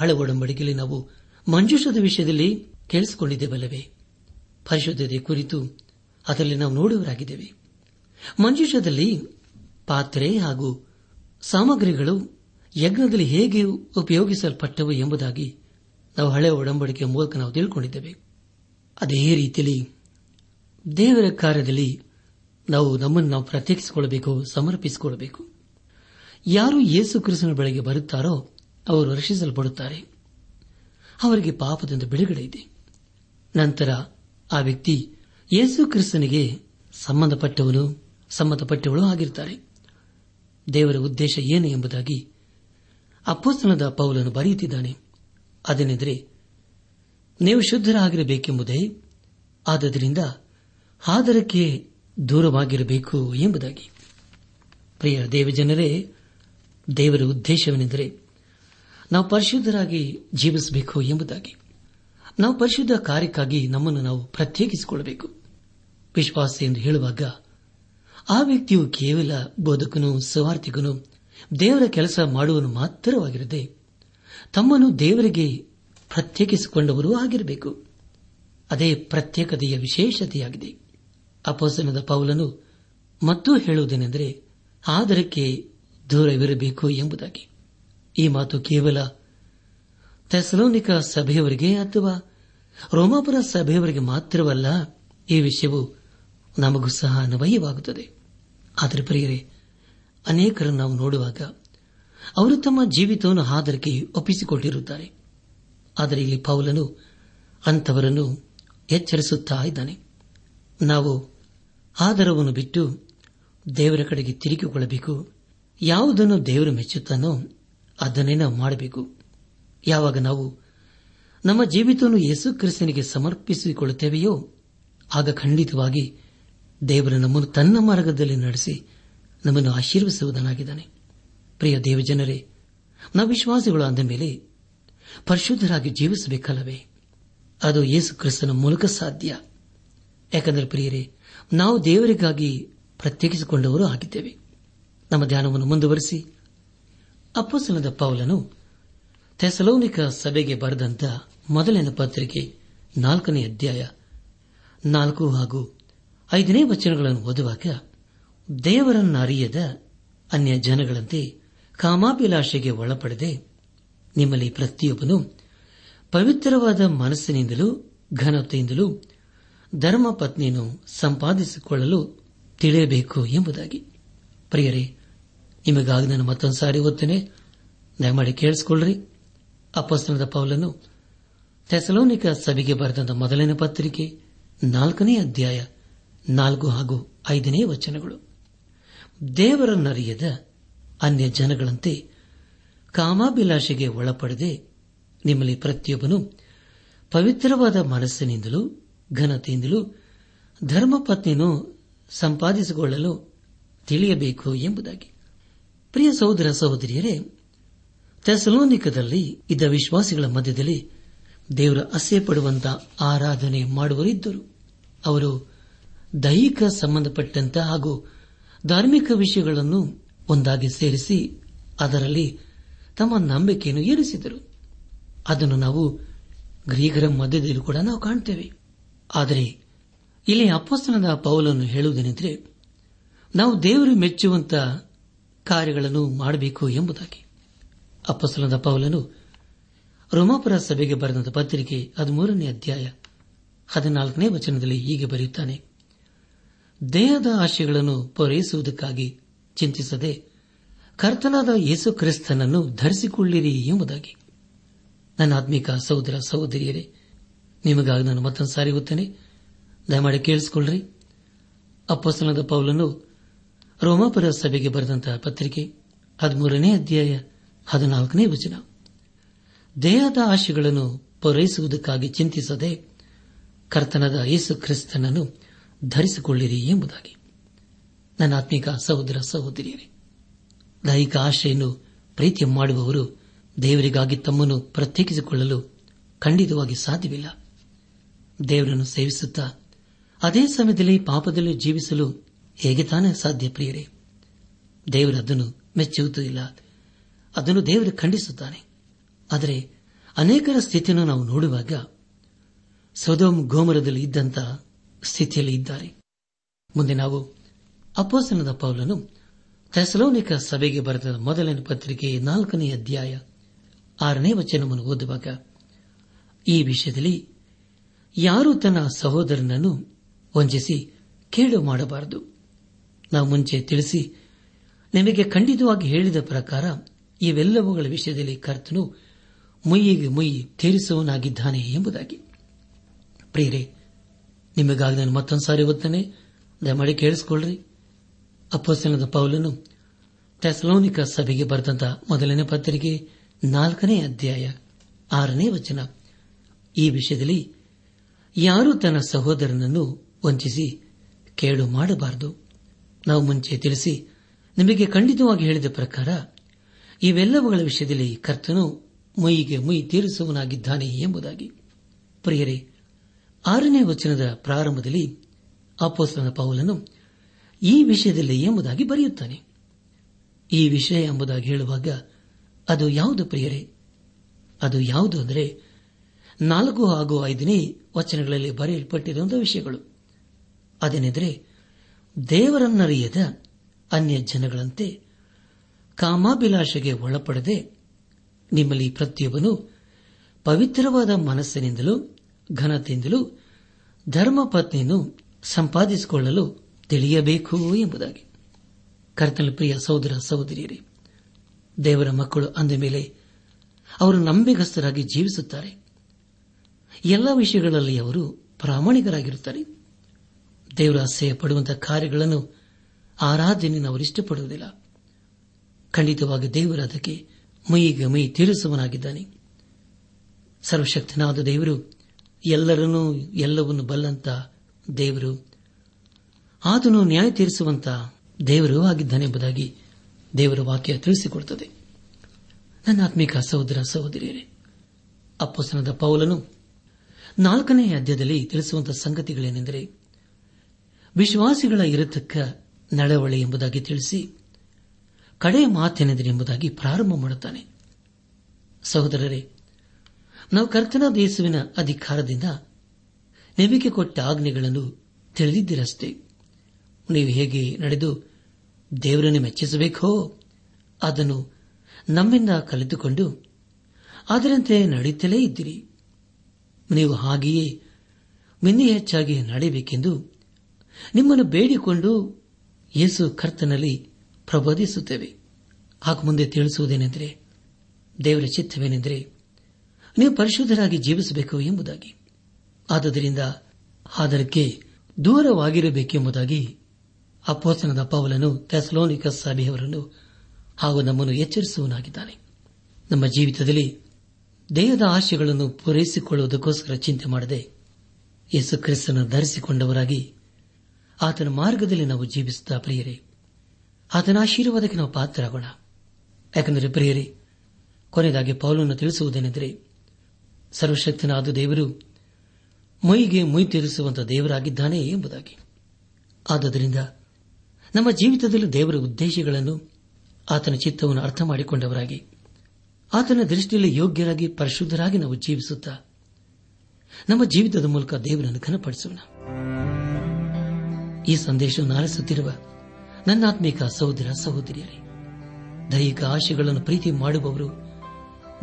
ಹಳೆ ನಾವು ಮಂಜುಷದ ವಿಷಯದಲ್ಲಿ ಕೇಳಿಸಿಕೊಂಡಿದ್ದೇವಲ್ಲವೇ? ಪರಿಶುದ್ಧತೆ ಕುರಿತು ಅದರಲ್ಲಿ ನಾವು ನೋಡುವರಾಗಿದ್ದೇವೆ ಮಂಜುಷದಲ್ಲಿ ಪಾತ್ರೆ ಹಾಗೂ ಸಾಮಗ್ರಿಗಳು ಯಜ್ಞದಲ್ಲಿ ಹೇಗೆ ಉಪಯೋಗಿಸಲ್ಪಟ್ಟವು ಎಂಬುದಾಗಿ ನಾವು ಹಳೆ ಒಡಂಬಡಿಕೆಯ ಮೂಲಕ ನಾವು ತಿಳ್ಕೊಂಡಿದ್ದೇವೆ. ಅದೇ ರೀತಿಯಲ್ಲಿ ದೇವರ ಕಾರ್ಯದಲ್ಲಿ ನಾವು ನಮ್ಮನ್ನು ನಾವು ಪ್ರತ್ಯೇಕಿಸಿಕೊಳ್ಳಬೇಕು, ಸಮರ್ಪಿಸಿಕೊಳ್ಳಬೇಕು. ಯಾರು ಯೇಸು ಕ್ರಿಸ್ತನ ಬೆಳೆಗೆ ಬರುತ್ತಾರೋ ಅವರು ರಕ್ಷಿಸಲ್ಪಡುತ್ತಾರೆ. ಅವರಿಗೆ ಪಾಪದಿಂದ ಬಿಡುಗಡೆ ಇದೆ. ನಂತರ ಆ ವ್ಯಕ್ತಿ ಯೇಸು ಕ್ರಿಸ್ತನಿಗೆ ಸಂಬಂಧಪಟ್ಟವನು, ಸಂಬಂಧಪಟ್ಟವಳು ಆಗಿರುತ್ತಾರೆ ದೇವರ ಉದ್ದೇಶ ಏನು ಎಂಬುದಾಗಿ ಅಪ್ಪಸ್ತನದ ಪೌಲನ್ನು ಬರೆಯುತ್ತಿದ್ದಾನೆ. ಅದೇನೆಂದರೆ, ನೀವು ಶುದ್ಧರಾಗಿರಬೇಕೆಂಬುದೇ, ಆದ್ದರಿಂದ ಆದರಕ್ಕೆ ದೂರವಾಗಿರಬೇಕು ಎಂಬುದಾಗಿ. ಪ್ರಿಯ ದೇವಜನರೇ, ದೇವರ ಉದ್ದೇಶವೇನೆಂದರೆ, ನಾವು ಪರಿಶುದ್ಧರಾಗಿ ಜೀವಿಸಬೇಕು ಎಂಬುದಾಗಿ. ನಾವು ಪರಿಶುದ್ಧ ಕಾರ್ಯಕ್ಕಾಗಿ ನಮ್ಮನ್ನು ನಾವು ಪ್ರತ್ಯೇಕಿಸಿಕೊಳ್ಳಬೇಕು. ವಿಶ್ವಾಸ ಎಂದು ಹೇಳುವಾಗ, ಆ ವ್ಯಕ್ತಿಯು ಕೇವಲ ಬೋಧಕನು ಸುವಾರ್ಥಿಗನು ದೇವರ ಕೆಲಸ ಮಾಡುವನು ಮಾತ್ರವಾಗಿರದೆ ತಮ್ಮನ್ನು ದೇವರಿಗೆ ಪ್ರತ್ಯೇಕಿಸಿಕೊಂಡವರೂ ಆಗಿರಬೇಕು. ಅದೇ ಪ್ರತ್ಯೇಕತೆಯ ವಿಶೇಷತೆಯಾಗಿದೆ. ಅಪೋಸನದ ಪೌಲನು ಮತ್ತೂ ಹೇಳುವುದೇನೆಂದರೆ, ಆದರಕ್ಕೆ ದೂರವಿರಬೇಕು ಎಂಬುದಾಗಿ. ಈ ಮಾತು ಕೇವಲ ಥೆಸಲೋನಿಕ ಸಭೆಯವರಿಗೆ ಅಥವಾ ರೋಮಾಪುರ ಸಭೆಯವರಿಗೆ ಮಾತ್ರವಲ್ಲ, ಈ ವಿಷಯವು ನಮಗೂ ಸಹ ಅನ್ವಯವಾಗುತ್ತದೆ. ಆದರೆ ಪ್ರಿಯರೇ, ಅನೇಕರನ್ನು ನಾವು ನೋಡುವಾಗ ಅವರು ತಮ್ಮ ಜೀವಿತವನ್ನು ಆದರಕ್ಕೆ ಒಪ್ಪಿಸಿಕೊಂಡಿರುತ್ತಾರೆ. ಆದರೆ ಇಲ್ಲಿ ಪೌಲನು ಅಂಥವರನ್ನು ಎಚ್ಚರಿಸುತ್ತಾ ಇದ್ದಾನೆ. ನಾವು ಆದರವನ್ನು ಬಿಟ್ಟು ದೇವರ ಕಡೆಗೆ ತಿರುಗಿಕೊಳ್ಳಬೇಕು. ಯಾವುದನ್ನು ದೇವರು ಮೆಚ್ಚುತ್ತಾನೋ ಅದನ್ನೇ ನಾವು ಮಾಡಬೇಕು. ಯಾವಾಗ ನಾವು ನಮ್ಮ ಜೀವಿತವನ್ನು ಯೇಸು ಕ್ರಿಸ್ತನಿಗೆ ಸಮರ್ಪಿಸಿಕೊಳ್ಳುತ್ತೇವೆಯೋ, ಆಗ ಖಂಡಿತವಾಗಿ ದೇವರ ನಮ್ಮನ್ನು ತನ್ನ ಮಾರ್ಗದಲ್ಲಿ ನಡೆಸಿ ನಮ್ಮನ್ನು ಆಶೀರ್ವಿಸುವುದನ್ನಾಗಿದ್ದಾನೆ ಪ್ರಿಯ ದೇವಜನರೇ, ನಾವು ವಿಶ್ವಾಸಿಗಳು ಅಂದ ಮೇಲೆ ಪರಿಶುದ್ಧರಾಗಿ ಜೀವಿಸಬೇಕಲ್ಲವೇ? ಅದು ಯೇಸು ಕ್ರಿಸ್ತನ ಮೂಲಕ ಸಾಧ್ಯ. ಯಾಕಂದರೆ ಪ್ರಿಯರೇ, ನಾವು ದೇವರಿಗಾಗಿ ಪ್ರತ್ಯೇಕಿಸಿಕೊಂಡವರು ಆಗಿದ್ದೇವೆ. ನಮ್ಮ ಧ್ಯಾನವನ್ನು ಮುಂದುವರೆಸಿ ಅಪ್ಪಸನದ ಪೌಲನು ಥೆಸಲೋನಿಕ ಸಭೆಗೆ ಬರೆದಂತ ಮೊದಲನೇ ಪತ್ರಿಕೆ ನಾಲ್ಕನೇ ಅಧ್ಯಾಯ ನಾಲ್ಕು ಹಾಗೂ ಐದನೇ ವಚನಗಳನ್ನು ಓದುವಾಗ ದೇವರನ್ನರಿಯದ ಅನ್ಯ ಜನಗಳಂತೆ ಕಾಮಾಭಿಲಾಷೆಗೆ ಒಳಪಡದೆ ನಿಮ್ಮಲ್ಲಿ ಪ್ರತಿಯೊಬ್ಬನು ಪವಿತ್ರವಾದ ಮನಸ್ಸಿನಿಂದಲೂ, ಘನತೆಯಿಂದಲೂ, ಧರ್ಮ ಪತ್ನಿಯನ್ನು ಸಂಪಾದಿಸಿಕೊಳ್ಳಲು ತಿಳಿಯಬೇಕು ಎಂಬುದಾಗಿ. ಪ್ರಿಯರೇ, ನಿಮಗಾಗಿ ನಾನು ಮತ್ತೊಂದು ಸಾರಿ ಓದ್ತೇನೆ. ದಯಮಾಡಿ ಕೇಳಿಸಿಕೊಳ್ಳ್ರಿ. ಅಪಸ್ತನದ ಪೌಲನ್ನು ಥೆಸಲೋನಿಕ ಸಭೆಗೆ ಬರೆದ ಮೊದಲನೇ ಪತ್ರಿಕೆ, ನಾಲ್ಕನೇ ಅಧ್ಯಾಯ, ನಾಲ್ಕು ಹಾಗೂ ಐದನೇ ವಚನಗಳು. ದೇವರನ್ನರಿಯದ ಅನ್ಯ ಜನಗಳಂತೆ ಕಾಮಾಭಿಲಾಷೆಗೆ ಒಳಪಡದೆ ನಿಮ್ಮಲ್ಲಿ ಪ್ರತಿಯೊಬ್ಬನು ಪವಿತ್ರವಾದ ಮನಸ್ಸಿನಿಂದಲೂ, ಘನತೆಯಿಂದಲೂ, ಧರ್ಮಪತ್ನಿಯನ್ನು ಸಂಪಾದಿಸಿಕೊಳ್ಳಲು ತಿಳಿಯಬೇಕು ಎಂಬುದಾಗಿ. ಪ್ರಿಯ ಸಹೋದರ ಸಹೋದರಿಯರೇ, ಥೆಸಲೋನಿಕದಲ್ಲಿ ಇದ್ದ ವಿಶ್ವಾಸಿಗಳ ಮಧ್ಯದಲ್ಲಿ ದೇವರ ಅಸೆ ಪಡುವಂತ ಆರಾಧನೆ ಮಾಡುವರಿದ್ದರು ಅವರು ದೈಹಿಕ ಸಂಬಂಧಪಟ್ಟಂತಹ ಹಾಗೂ ಧಾರ್ಮಿಕ ವಿಷಯಗಳನ್ನು ಒಂದಾಗಿ ಸೇರಿಸಿ ಅದರಲ್ಲಿ ತಮ್ಮ ನಂಬಿಕೆಯನ್ನು ಏರಿಸಿದರು ಅದನ್ನು ನಾವು ಗ್ರೀಕರ ಮಧ್ಯದಲ್ಲಿ ಕೂಡ ನಾವು ಕಾಣುತ್ತೇವೆ ಆದರೆ ಇಲ್ಲಿ ಅಪ್ಪಸ್ತನದ ಪೌಲನ್ನು ಹೇಳುವುದೇನೆಂದರೆ ನಾವು ದೇವರು ಮೆಚ್ಚುವಂತ ಕಾರ್ಯಗಳನ್ನು ಮಾಡಬೇಕು ಎಂಬುದಾಗಿ. ಅಪ್ಪಸ್ತನದ ಪೌಲನು ರೋಮಾಪುರ ಸಭೆಗೆ ಬರೆದ ಪತ್ರಿಕೆ ಹದಿಮೂರನೇ ಅಧ್ಯಾಯ ಹದಿನಾಲ್ಕನೇ ವಚನದಲ್ಲಿ ಹೀಗೆ ಬರೆಯುತ್ತಾನೆ. ದೇಹದ ಆಶಯಗಳನ್ನು ಪೂರೈಸುವುದಕ್ಕಾಗಿ ಚಿಂತಿಸದೆ, ಕರ್ತನಾದ ಯೇಸು ಕ್ರಿಸ್ತನನ್ನು ಧರಿಸಿಕೊಳ್ಳಿರಿ ಎಂಬುದಾಗಿ. ನನ್ನ ಆತ್ಮಿಕ ಸಹೋದರ ಸಹೋದರಿಯರೇ, ನಿಮಗಾಗಿ ನಾನು ಮತ್ತೊಂದು ಸಾರಿ ಓದ್ತೇನೆ ದಯಮಾಡಿ ಕೇಳಿಸಿಕೊಳ್ಳ್ರಿ. ಅಪ್ಪಸ್ತನದ ಪೌಲನ್ನು ರೋಮಾಪುರ ಸಭೆಗೆ ಬರೆದಂತಹ ಪತ್ರಿಕೆ ಹದಿಮೂರನೇ ಅಧ್ಯಾಯ ಹದಿನಾಲ್ಕನೇ ವಚನ. ದೇಹದ ಆಶೆಗಳನ್ನು ಪೂರೈಸುವುದಕ್ಕಾಗಿ ಚಿಂತಿಸದೆ ಕರ್ತನದ ಯೇಸು ಕ್ರಿಸ್ತನನ್ನು ಧರಿಸಿಕೊಳ್ಳಿರಿ ಎಂಬುದಾಗಿ. ನನ್ನ ಆತ್ಮಿಕ ಸಹೋದರ ಸಹೋದರಿಯರೇ, ದೈಹಿಕ ಆಶೆಯನ್ನು ಪ್ರೀತಿ ಮಾಡುವವರು ದೇವರಿಗಾಗಿ ತಮ್ಮನ್ನು ಪ್ರತ್ಯೇಕಿಸಿಕೊಳ್ಳಲು ಖಂಡಿತವಾಗಿ ಸಾಧ್ಯವಿಲ್ಲ. ದೇವರನ್ನು ಸೇವಿಸುತ್ತಾ ಅದೇ ಸಮಯದಲ್ಲಿ ಪಾಪದಲ್ಲಿ ಜೀವಿಸಲು ಹೇಗೆ ತಾನೇ ಸಾಧ್ಯ ಪ್ರಿಯರೇ? ದೇವರು ಅದನ್ನು ಮೆಚ್ಚುವುದಿಲ್ಲ. ಅದನ್ನು ದೇವರು ಖಂಡಿಸುತ್ತಾನೆ. ಆದರೆ ಅನೇಕರ ಸ್ಥಿತಿಯನ್ನು ನಾವು ನೋಡುವಾಗ ಸೊದೋಮ್ ಗೋಮರದಲ್ಲಿ ಇದ್ದಂತಹ ಸ್ಥಿತಿಯಲ್ಲಿ ಇದ್ದಾರೆ. ಮುಂದೆ ನಾವು ಅಪೋಸನದ ಪೌಲನು ಥೆಸಲೋನಿಕ ಸಭೆಗೆ ಬರೆದ ಮೊದಲನೇ ಪತ್ರಿಕೆ ನಾಲ್ಕನೇ ಅಧ್ಯಾಯ ಆರನೇ ವಚನವನ್ನು ಓದುವಾಗ, ಈ ವಿಷಯದಲ್ಲಿ ಯಾರು ತನ್ನ ಸಹೋದರನನ್ನು ವಂಚಿಸಿ ಕೇಳು ಮಾಡಬಾರದು? ನಾವು ಮುಂಚೆ ತಿಳಿಸಿ, ನಿಮಗೆ ಖಂಡಿತವಾಗಿ ಹೇಳಿದ ಪ್ರಕಾರ ಇವೆಲ್ಲವುಗಳ ವಿಷಯದಲ್ಲಿ ಕರ್ತನು ಮುಯ್ಯಿಗೆ ಮುಯ್ಯಿ ತೀರಿಸುವನಾಗಿದ್ದಾನೆ ಎಂಬುದಾಗಿ. ಪ್ರಿಯರೇ, ನಿಮಗಾಗಿ ನಾನು ಮತ್ತೊಂದು ಸಾರಿ ಓದ್ತಾನೆ ದಯಮಾಡಿ ಕೇಳಿಸಿಕೊಳ್ಳ್ರಿ. ಅಪ್ಪಸನದ ಪೌಲನು ಥೆಸಲೋನಿಕ ಸಭೆಗೆ ಬರೆದಂತ ಮೊದಲನೇ ಪತ್ರಿಕೆ ನಾಲ್ಕನೇ ಅಧ್ಯಾಯ ಆರನೇ ವಚನ. ಈ ವಿಷಯದಲ್ಲಿ ಯಾರು ತನ್ನ ಸಹೋದರನನ್ನು ವಂಚಿಸಿ ಕೇಳು ಮಾಡಬಾರದು. ನಾವು ಮುಂಚೆ ತಿಳಿಸಿ ನಿಮಗೆ ಖಂಡಿತವಾಗಿ ಹೇಳಿದ ಪ್ರಕಾರ ಇವೆಲ್ಲವುಗಳ ವಿಷಯದಲ್ಲಿ ಕರ್ತನು ಮುಯಿಗೆ ಮುಯಿ ತೀರಿಸುವನಾಗಿದ್ದಾನೆ ಎಂಬುದಾಗಿ. ಪ್ರಿಯರೇ, ಆರನೇ ವಚನದ ಪ್ರಾರಂಭದಲ್ಲಿ ಅಪೋಸ್ತನ ಪೌಲನು ಈ ವಿಷಯದಲ್ಲಿ ಎಂಬುದಾಗಿ ಬರೆಯುತ್ತಾನೆ. ಈ ವಿಷಯ ಎಂಬುದಾಗಿ ಹೇಳುವಾಗ ಅದು ಯಾವುದು ಪ್ರಿಯರೇ? ಅದು ಯಾವುದು ಅಂದರೆ ನಾಲ್ಕು ಹಾಗೂ ಐದನೇ ವಚನಗಳಲ್ಲಿ ಬರೆಯಲ್ಪಟ್ಟಿರುವಂತಹ ವಿಷಯಗಳು. ಅದೇನೆಂದರೆ ದೇವರನ್ನರಿಯದ ಅನ್ಯ ಜನಗಳಂತೆ ಕಾಮಾಭಿಲಾಷೆಗೆ ಒಳಪಡದೆ ನಿಮ್ಮಲ್ಲಿ ಪ್ರತಿಯೊಬ್ಬನು ಪವಿತ್ರವಾದ ಮನಸ್ಸಿನಿಂದಲೂ ಘನತೆಯಿಂದಲೂ ಧರ್ಮಪತ್ನಿಯನ್ನು ಸಂಪಾದಿಸಿಕೊಳ್ಳಲು ತಿಳಿಯಬೇಕು ಎಂಬುದಾಗಿ. ಕರ್ತನ ಪ್ರಿಯ ಸಹೋದರ, ಸಹೋದರಿಯರೇ, ದೇವರ ಮಕ್ಕಳು ಅಂದ ಮೇಲೆ ಅವರು ನಂಬಿಗಸ್ತರಾಗಿ ಜೀವಿಸುತ್ತಾರೆ. ಎಲ್ಲ ವಿಷಯಗಳಲ್ಲಿ ಅವರು ಪ್ರಾಮಾಣಿಕರಾಗಿರುತ್ತಾರೆ. ದೇವರ ಆಸೆಯ ಪಡುವಂತಹ ಕಾರ್ಯಗಳನ್ನು ಆರಾಧನೆಯನ್ನು ಅವರು ಇಷ್ಟಪಡುವುದಿಲ್ಲ. ಖಂಡಿತವಾಗಿ ದೇವರ ಅದಕ್ಕೆ ಮೈಗೆ ಮೈ ತೀರಿಸುವನಾಗಿದ್ದಾನೆ ಸರ್ವಶಕ್ತನಾದ ದೇವರು ಎಲ್ಲರನ್ನೂ, ಎಲ್ಲವನ್ನೂ ಬಲ್ಲಂತ ದೇವರು. ಆತನು ನ್ಯಾಯ ತೀರಿಸುವಂತ ದೇವರು ಆಗಿದ್ದಾನೆ ಎಂಬುದಾಗಿ ದೇವರ ವಾಕ್ಯ ತಿಳಿಸಿಕೊಡುತ್ತದೆ. ನನ್ನ ಆತ್ಮಿಕ ಸಹೋದರ ಸಹೋದರಿಯರೇ ಅಪ್ಪಸನದ ಪೌಲನು ನಾಲ್ಕನೇ ಅಧ್ಯಾಯದಲ್ಲಿ ತಿಳಿಸುವಂತಹ ಸಂಗತಿಗಳೇನೆಂದರೆ, ವಿಶ್ವಾಸಿಗಳ ಇರತಕ್ಕ ನಡವಳಿ ಎಂಬುದಾಗಿ ತಿಳಿಸಿ, ಕಡೆ ಮಾತೇನೆಂದರೆ ಎಂಬುದಾಗಿ ಪ್ರಾರಂಭ ಮಾಡುತ್ತಾನೆ. ಸಹೋದರರೇ, ನಾವು ಕರ್ತನ ದೇಸುವಿನ ಅಧಿಕಾರದಿಂದ ನೆಬಿಕೆ ಕೊಟ್ಟ ಆಜ್ಞೆಗಳನ್ನು ತಿಳಿದಿದ್ದೀರಷ್ಟೇ. ನೀವು ಹೇಗೆ ನಡೆದು ದೇವರನ್ನು ಮೆಚ್ಚಿಸಬೇಕೋ ಅದನ್ನು ನಮ್ಮಿಂದ ಕಲಿತುಕೊಂಡು ಅದರಂತೆ ನಡೆಯುತ್ತಲೇ ಇದ್ದೀರಿ. ನೀವು ಹಾಗೆಯೇ ಮಿನ್ನೆ ಹೆಚ್ಚಾಗಿ ನಡೆಯಬೇಕೆಂದು ನಿಮ್ಮನ್ನು ಬೇಡಿಕೊಂಡು ಯೇಸು ಕರ್ತನಲ್ಲಿ ಪ್ರಬೋಧಿಸುತ್ತೇವೆ. ಹಾಗೂ ಮುಂದೆ ತಿಳಿಸುವುದೇನೆಂದರೆ, ದೇವರ ಚಿತ್ತವೇನೆಂದರೆ ನೀವು ಪರಿಶುದ್ಧರಾಗಿ ಜೀವಿಸಬೇಕು ಎಂಬುದಾಗಿ. ಆದುದರಿಂದ ಆದರಕ್ಕೆ ದೂರವಾಗಿರಬೇಕೆಂಬುದಾಗಿ ಅಪ್ಪೋಸನದ ಪೌಲನು ಥೆಸಲೋನಿಕ ಸಭೆಯವರನ್ನು ಹಾಗೂ ನಮ್ಮನ್ನು ಎಚ್ಚರಿಸುವನಾಗಿದ್ದಾನೆ ನಮ್ಮ ಜೀವಿತದಲ್ಲಿ ದೇಹದ ಆಶೆಗಳನ್ನು ಪೂರೈಸಿಕೊಳ್ಳುವುದಕ್ಕೋಸ್ಕರ ಚಿಂತೆ ಮಾಡದೆ ಯೇಸು ಕ್ರಿಸ್ತನ ಧರಿಸಿಕೊಂಡವರಾಗಿ ಆತನ ಮಾರ್ಗದಲ್ಲಿ ನಾವು ಜೀವಿಸುತ್ತಾ ಪ್ರಿಯರೇ, ಆತನ ಆಶೀರ್ವಾದಕ್ಕೆ ನಾವು ಪಾತ್ರರಾಗೋಣ. ಯಾಕೆಂದರೆ ಪ್ರಿಯರೇ, ಕೊನೆಯದಾಗಿ ಪೌಲನ್ನು ತಿಳಿಸುವುದೇನೆಂದರೆ, ಸರ್ವಶಕ್ತನಾದ ದೇವರು ಮೈಗೆ ಮೈ ತೀರಿಸುವಂತಹ ದೇವರಾಗಿದ್ದಾನೆ ಎಂಬುದಾಗಿ. ಆದುದರಿಂದ ನಮ್ಮ ಜೀವಿತದಲ್ಲಿ ದೇವರ ಉದ್ದೇಶಗಳನ್ನು ಆತನ ಚಿತ್ತವನ್ನು ಅರ್ಥ ಮಾಡಿಕೊಂಡವರಾಗಿ, ಆತನ ದೃಷ್ಟಿಯಲ್ಲಿ ಯೋಗ್ಯರಾಗಿ ಪರಿಶುದ್ಧರಾಗಿ ನಾವು ಜೀವಿಸುತ್ತಾ, ನಮ್ಮ ಜೀವಿತದ ಮೂಲಕ ದೇವರನ್ನು ಘನಪಡಿಸೋಣ. ಈ ಸಂದೇಶವನ್ನು ಆಲಿಸುತ್ತಿರುವ ನನ್ನಾತ್ಮೀಕ ಸಹೋದರ ಸಹೋದರಿಯರೇ, ದೈಹಿಕ ಆಶೆಗಳನ್ನು ಪ್ರೀತಿ ಮಾಡುವವರು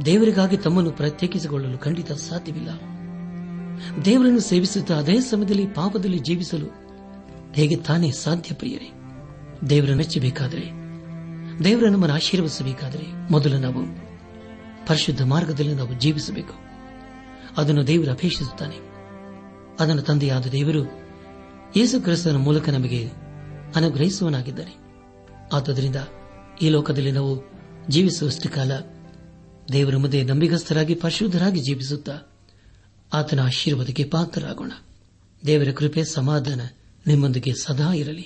ದೇವರಿಗಾಗಿ ತಮ್ಮನ್ನು ಪ್ರತ್ಯೇಕಿಸಿಕೊಳ್ಳಲು ಖಂಡಿತ ಸಾಧ್ಯವಿಲ್ಲ. ದೇವರನ್ನು ಸೇವಿಸುತ್ತಾ ಅದೇ ಸಮಯದಲ್ಲಿ ಪಾಪದಲ್ಲಿ ಜೀವಿಸಲು ಹೇಗೆ ತಾನೇ ಸಾಧ್ಯ ಪ್ರಿಯರೇ? ದೇವರ ಮೆಚ್ಚಬೇಕಾದರೆ ದೇವರ ನಮ್ಮನ್ನು ಆಶೀರ್ವದಿಸಬೇಕಾದರೆ ಮೊದಲು ನಾವು ಪರಿಶುದ್ಧ ಮಾರ್ಗದಲ್ಲಿ ನಾವು ಜೀವಿಸಬೇಕು. ಅದನ್ನು ದೇವರು ಅಪೇಕ್ಷಿಸುತ್ತಾನೆ. ಅದನ್ನು ತಂದೆಯಾದ ದೇವರು ಯೇಸು ಕ್ರಿಸ್ತನ ಮೂಲಕ ನಮಗೆ ಅನುಗ್ರಹಿಸುವನಾಗಿದ್ದಾನೆ ಆದ್ದರಿಂದ ಈ ಲೋಕದಲ್ಲಿ ನಾವು ಜೀವಿಸುವಷ್ಟು ಕಾಲ ದೇವರ ಮುಂದೆ ನಂಬಿಗಸ್ಥರಾಗಿ ಪರಿಶುದ್ಧರಾಗಿ ಜೀವಿಸುತ್ತಾ ಆತನ ಆಶೀರ್ವಾದಕ್ಕೆ ಪಾತ್ರರಾಗೋಣ. ದೇವರ ಕೃಪೆ, ಸಮಾಧಾನ ನಿಮ್ಮೊಂದಿಗೆ ಸದಾ ಇರಲಿ.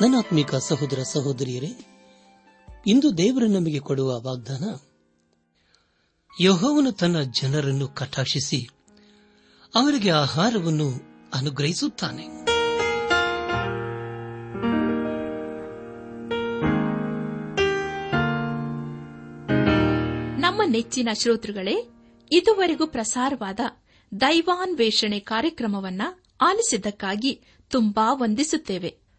ನನ್ನಾತ್ಮಿಕ ಸಹೋದರ ಸಹೋದರಿಯರೇ, ಇಂದು ದೇವರು ನಮಗೆ ಕೊಡುವ ವಾಗ್ದಾನ, ಯಹೋವನು ತನ್ನ ಜನರನ್ನು ಕಟಾಕ್ಷಿಸಿ ಅವರಿಗೆ ಆಹಾರವನ್ನು ಅನುಗ್ರಹಿಸುತ್ತಾನೆ. ನಮ್ಮ ನೆಚ್ಚಿನ ಶ್ರೋತೃಗಳೇ, ಇದುವರೆಗೂ ಪ್ರಸಾರವಾದ ದೈವಾನ್ವೇಷಣೆ ಕಾರ್ಯಕ್ರಮವನ್ನ ಆಲಿಸಿದ್ದಕ್ಕಾಗಿ ತುಂಬಾ ವಂದಿಸುತ್ತೇವೆ.